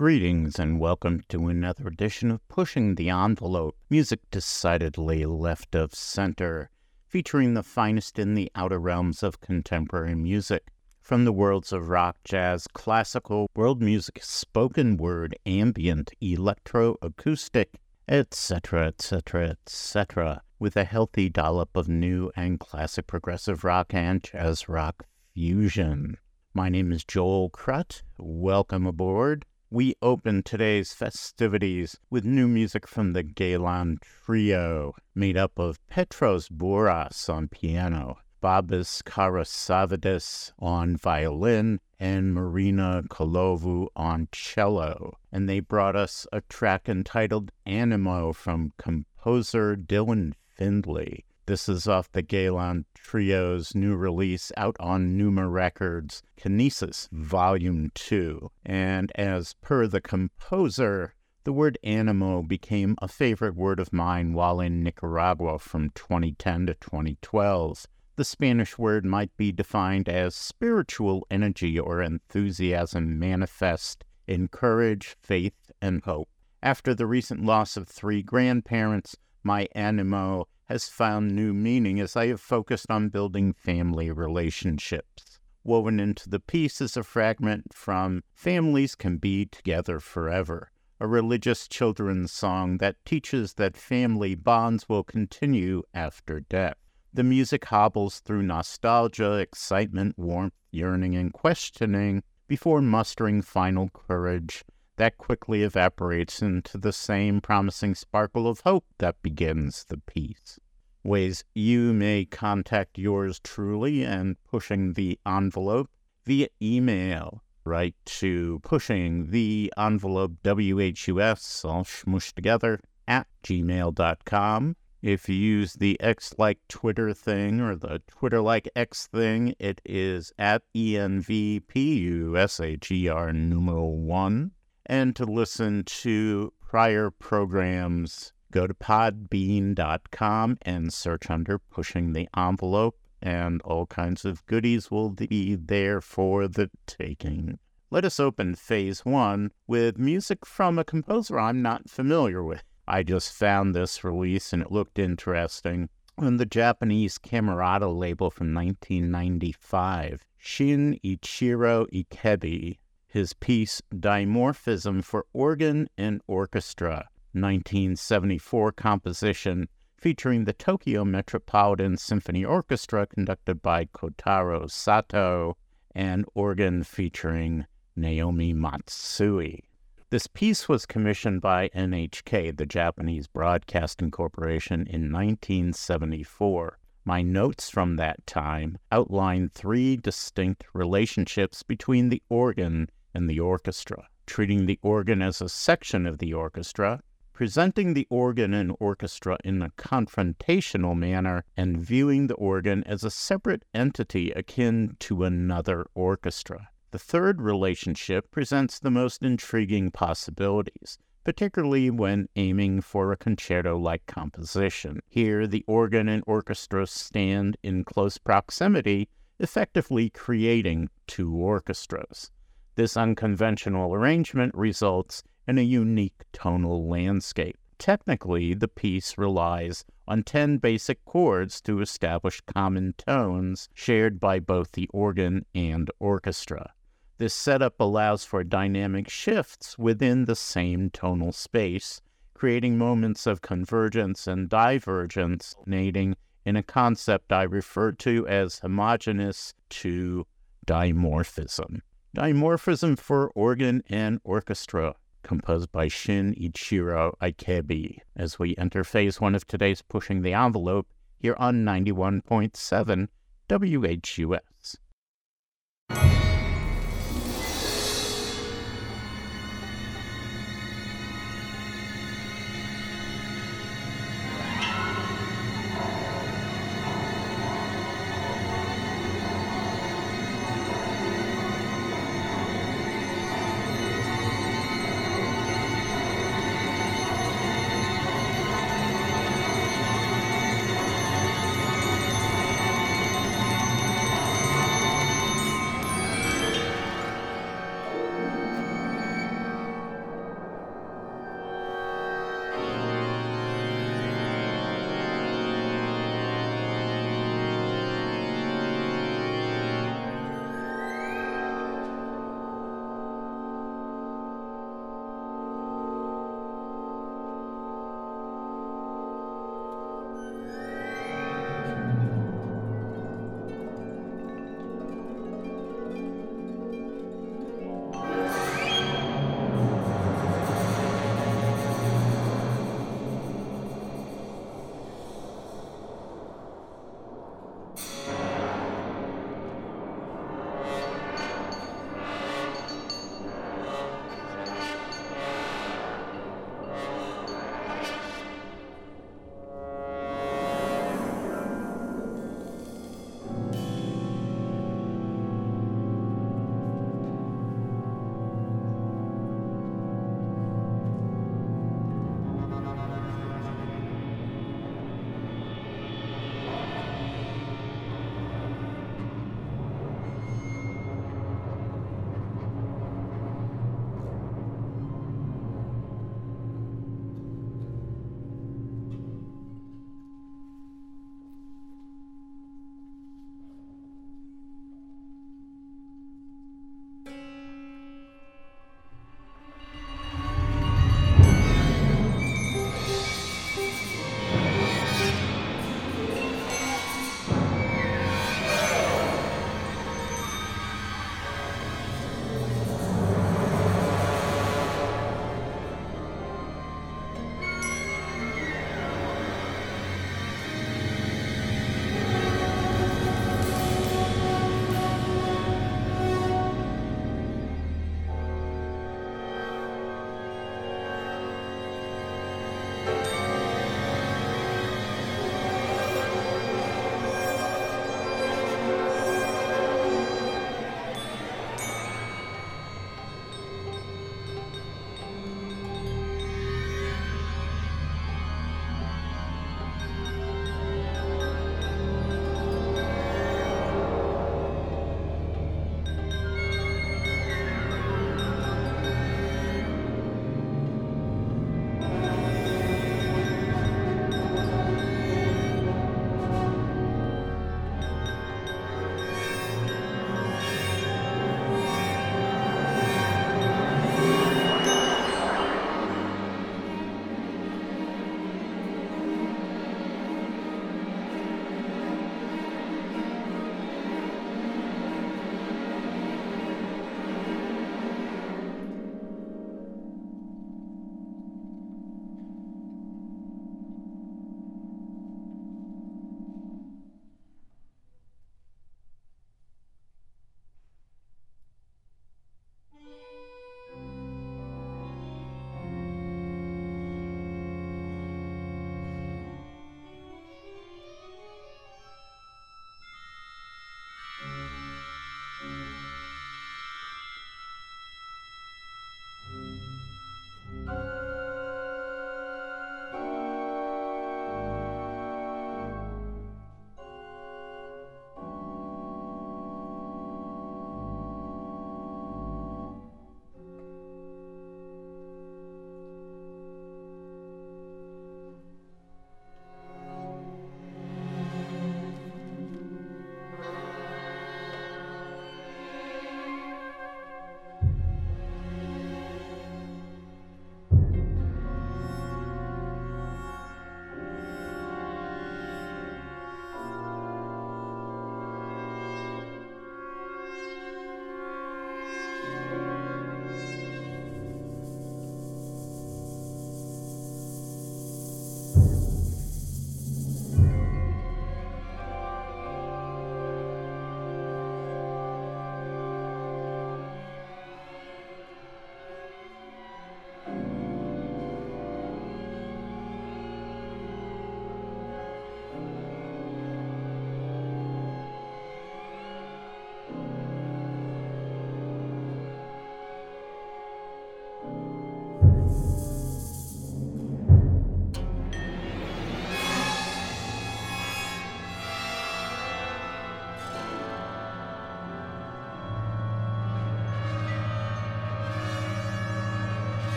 Greetings and welcome to another edition of Pushing the Envelope, music decidedly left of center, featuring the finest in the outer realms of contemporary music. From the worlds of rock, jazz, classical, world music, spoken word, ambient, electro, acoustic, etc., etc., etc., with a healthy dollop of new and classic progressive rock and jazz rock fusion. My name is Joel Krutt. Welcome aboard. We open today's festivities with new music from the Galan Trio, made up of Petros Bouras on piano, Babis Karasavadis on violin, and Marina Kolovou on cello. And they brought us a track entitled Animo from composer Dylan Findley. This is off the Galan Trio's new release out on Neuma Records, Kinesis Volume 2. And as per the composer, the word animo became a favorite word of mine while in Nicaragua from 2010 to 2012. The Spanish word might be defined as spiritual energy or enthusiasm manifest in courage, faith, and hope. After the recent loss of three grandparents, my animo has found new meaning as I have focused on building family relationships. Woven into the piece is a fragment from Families Can Be Together Forever, a religious children's song that teaches that family bonds will continue after death. The music hobbles through nostalgia, excitement, warmth, yearning, and questioning before mustering final courage that quickly evaporates into the same promising sparkle of hope that begins the piece. Ways you may contact yours truly and pushing the envelope via email. Write to pushing the envelope WHUS, all smooshed together, at gmail.com. If you use the X like Twitter thing or the Twitter like X thing, it is at ENVPUSHER numeral one and to listen to prior programs, go to podbean.com and search under Pushing the Envelope, and all kinds of goodies will be there for the taking. Let us open phase one with music from a composer I'm not familiar with. I just found this release and it looked interesting on the Japanese Camerata label from 1995. Shin Ichiro Ikebe his piece Dimorphism for Organ and Orchestra, 1974 composition featuring the Tokyo Metropolitan Symphony Orchestra conducted by Kotaro Sato and organ featuring Naomi Matsui. This piece was commissioned by NHK, the Japanese Broadcasting Corporation, in 1974. My notes from that time outline three distinct relationships between the organ and the orchestra, treating the organ as a section of the orchestra, presenting the organ and orchestra in a confrontational manner, and viewing the organ as a separate entity akin to another orchestra. The third relationship presents the most intriguing possibilities, particularly when aiming for a concerto like composition. Here, the organ and orchestra stand in close proximity, effectively creating two orchestras. This unconventional arrangement results in a unique tonal landscape. Technically, the piece relies on 10 basic chords to establish common tones shared by both the organ and orchestra. This setup allows for dynamic shifts within the same tonal space, creating moments of convergence and divergence, nating in a concept I refer to as homogeneous to dimorphism. Dimorphism for Organ and Orchestra, composed by Shin Ichiro Ikebe, as we enter phase one of today's Pushing the Envelope here on 91.7 WHUS.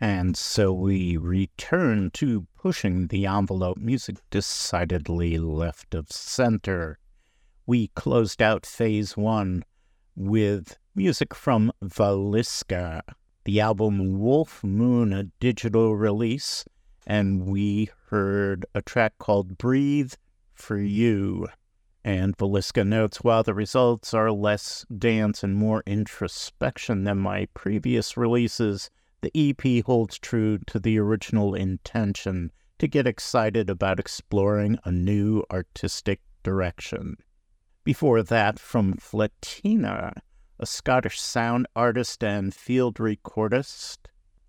And so we return to pushing the envelope music decidedly left of center. We closed out phase one with music from Valiska, the album Wolf Moon, a digital release, and we heard a track called Breathe for You. And Valiska notes while the results are less dance and more introspection than my previous releases, the EP holds true to the original intention to get excited about exploring a new artistic direction. Before that, from Fletina, a Scottish sound artist and field recordist,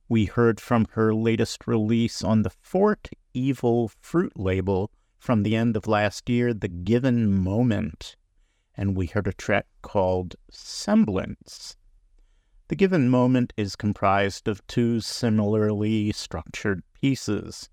we heard from her latest release on the Fort Evil Fruit label from the end of last year, The Given Moment, and we heard a track called Semblance. The given moment is comprised of two similarly structured pieces.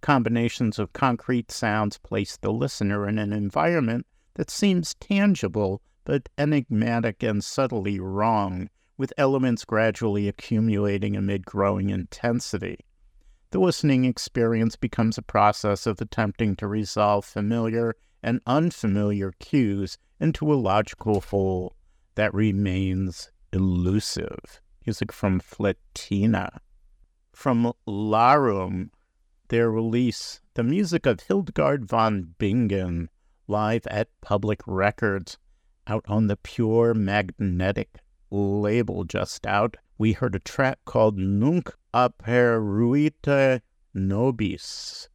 Combinations of concrete sounds place the listener in an environment that seems tangible but enigmatic and subtly wrong, with elements gradually accumulating amid growing intensity. The listening experience becomes a process of attempting to resolve familiar and unfamiliar cues into a logical whole that remains elusive. Music from Fletina. From Larum, their release, the music of Hildegard von Bingen, live at Public Records, out on the Puremagnetik label just out. We heard a track called Nunc Aperuit Nobis.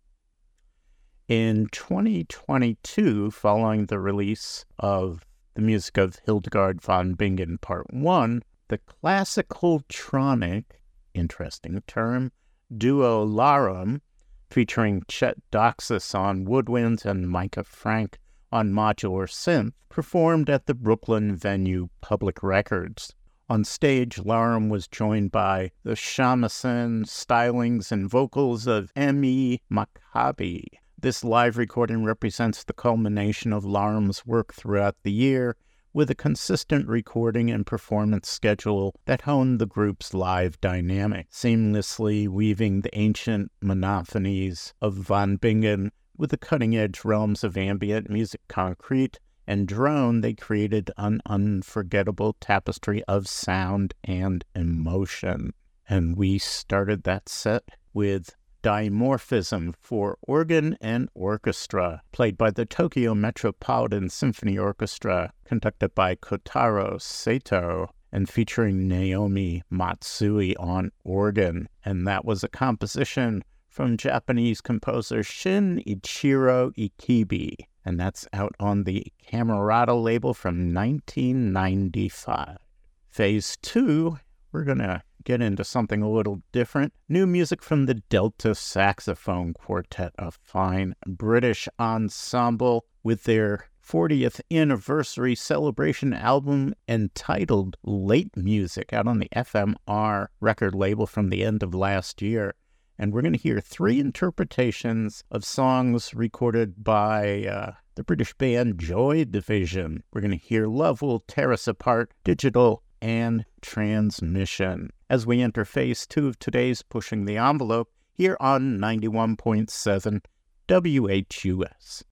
In 2022, following the release of the music of Hildegard von Bingen Part 1, the classical tronic, interesting term, duo Larum, featuring Chet Doxas on woodwinds and Micah Frank on modular synth, performed at the Brooklyn venue Public Records. On stage, Larum was joined by the shamisen, stylings, and vocals of M.E. Maccabi. This live recording represents the culmination of Larum's work throughout the year, with a consistent recording and performance schedule that honed the group's live dynamic, seamlessly weaving the ancient monophonies of Von Bingen with the cutting edge realms of ambient musique concrète and drone, they created an unforgettable tapestry of sound and emotion. And we started that set with Dimorphism for organ and orchestra, played by the Tokyo Metropolitan Symphony Orchestra, conducted by Kotaro Sato, and featuring Naomi Matsui on organ. And that was a composition from Japanese composer Shin Ichiro Ikebe, and that's out on the Camerata label from 1995. Phase two, we're going to get into something a little different. New music from the Delta Saxophone Quartet, a fine British ensemble with their 40th anniversary celebration album entitled Late Music out on the FMR record label from the end of last year. And we're going to hear three interpretations of songs recorded by uh, the British band Joy Division. We're going to hear Love Will Tear Us Apart, Digital, and transmission. As we enter phase two of today's Pushing the Envelope here on 91.7 WHUS.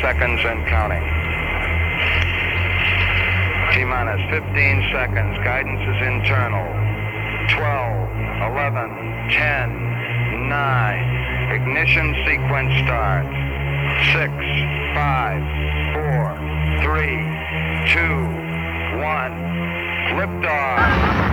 Seconds and counting. T minus 15 seconds. Guidance is internal. 12, 11, 10, 9. Ignition sequence starts. 6, 5, 4, 3, 2, 1. Liftoff.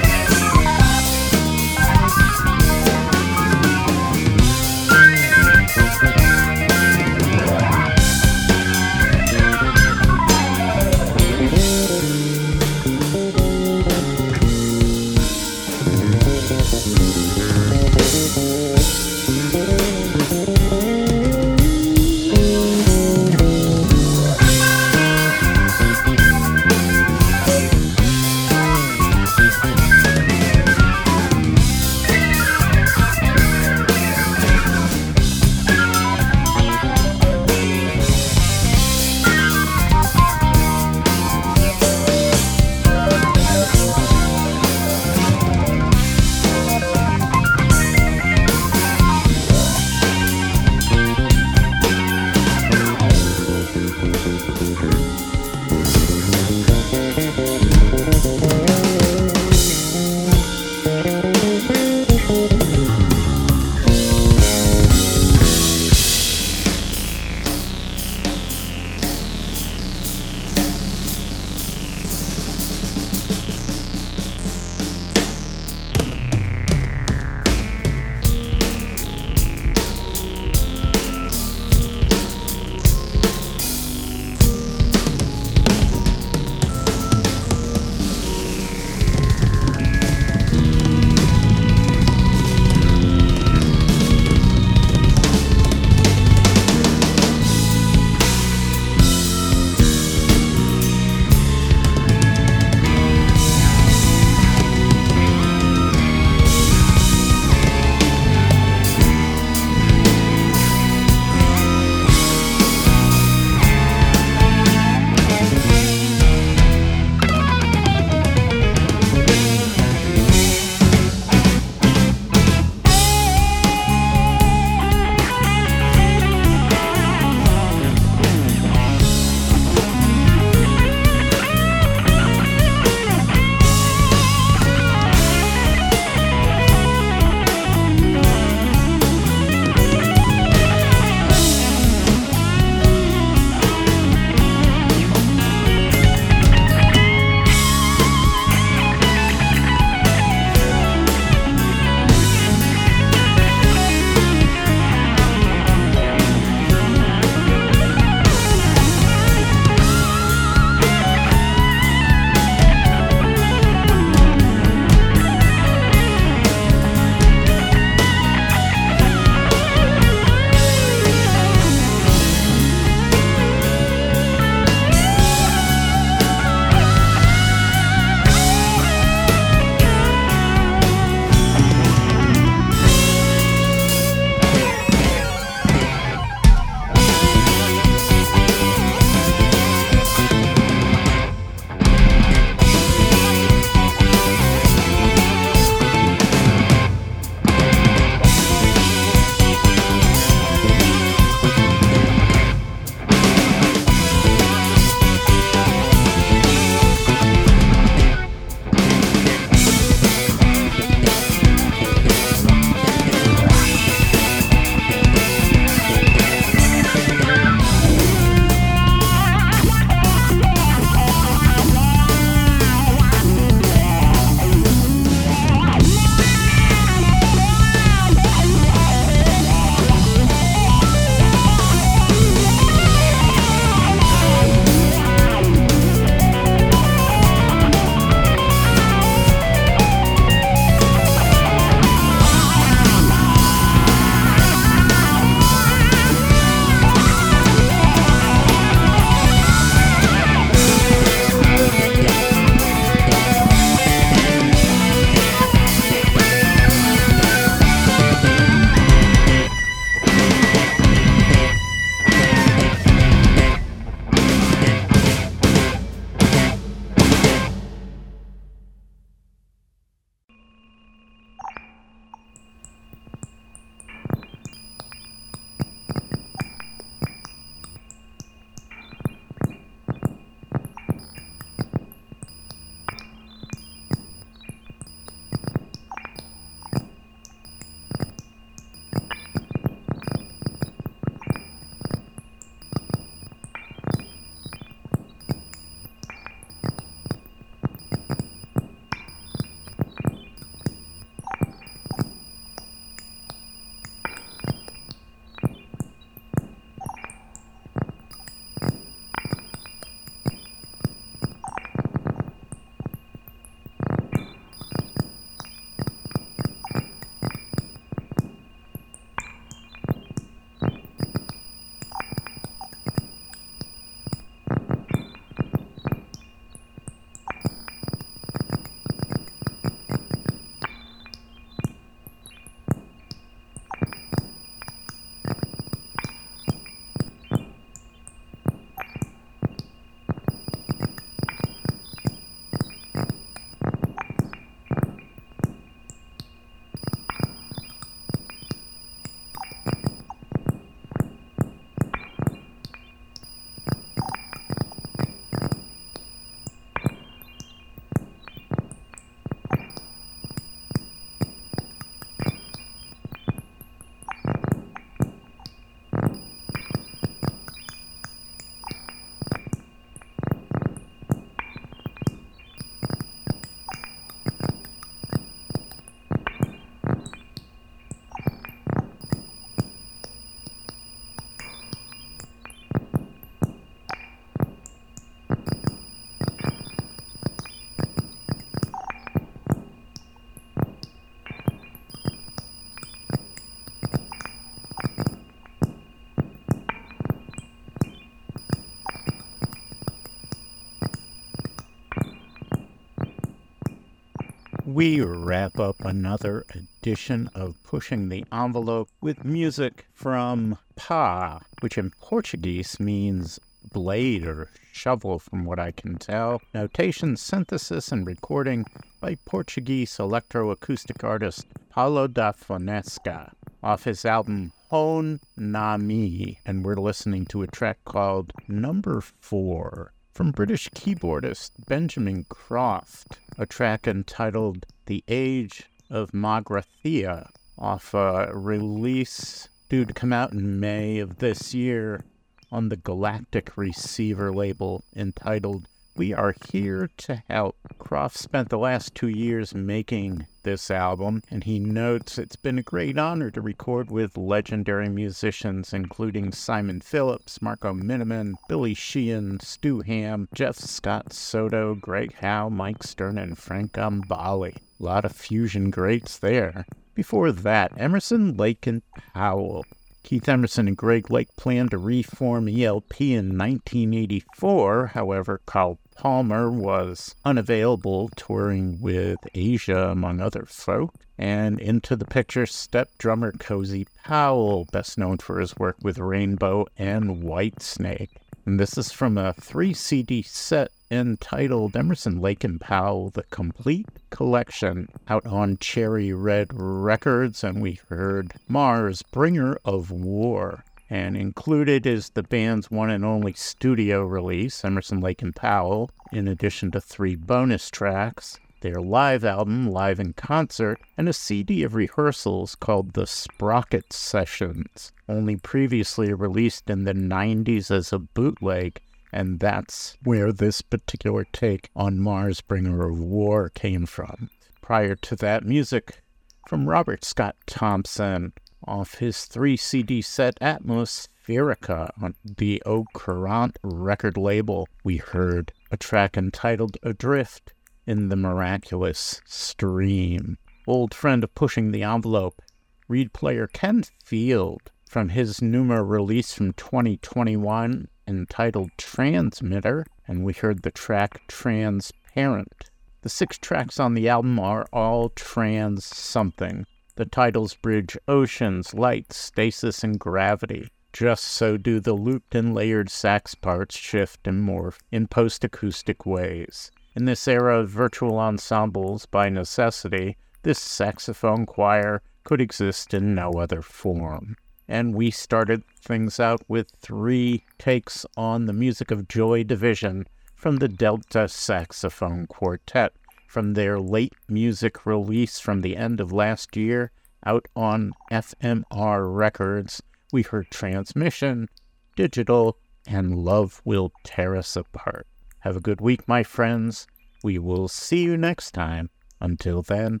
We wrap up another edition of Pushing the Envelope with music from Pa, which in Portuguese means blade or shovel, from what I can tell. Notation, synthesis, and recording by Portuguese electroacoustic artist Paulo da Fonseca off his album Hon Nami, and we're listening to a track called Number Four from British keyboardist Benjamin Croft, a track entitled The Age of Magrathea, off a release due to come out in May of this year on the Galactic Receiver label entitled We Are Here to Help. Croft spent the last two years making this album, and he notes it's been a great honor to record with legendary musicians including Simon Phillips, Marco Minnemann, Billy Sheehan, Stu Hamm, Jeff Scott Soto, Greg Howe, Mike Stern, and Frank Gambale. A lot of fusion greats there. Before that, Emerson, Lake, and Powell. Keith Emerson and Greg Lake planned to reform ELP in 1984. However, Carl Palmer was unavailable, touring with Asia, among other folk. And into the picture stepped drummer Cozy Powell, best known for his work with Rainbow and Whitesnake. And this is from a three CD set entitled Emerson, Lake and Powell, The Complete Collection, out on Cherry Red Records. And we heard Mars, Bringer of War. And included is the band's one and only studio release, Emerson, Lake and Powell, in addition to three bonus tracks their live album, Live in Concert, and a CD of rehearsals called The Sprocket Sessions, only previously released in the 90s as a bootleg. And that's where this particular take on Mars Bringer of War came from. Prior to that, music from Robert Scott Thompson off his three CD set Atmospherica on the Aucourant record label. We heard a track entitled Adrift in the Miraculous Stream. Old friend of Pushing the Envelope, reed player Ken Field from his Neuma release from 2021 entitled Transmitter, and we heard the track Transparent. The six tracks on the album are all trans something. The titles bridge oceans, light, stasis, and gravity. Just so do the looped and layered sax parts shift and morph in post acoustic ways. In this era of virtual ensembles by necessity, this saxophone choir could exist in no other form. And we started things out with three takes on the music of Joy Division from the Delta Saxophone Quartet from their late music release from the end of last year out on FMR Records. We heard Transmission, Digital, and Love Will Tear Us Apart. Have a good week, my friends. We will see you next time. Until then,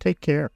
take care.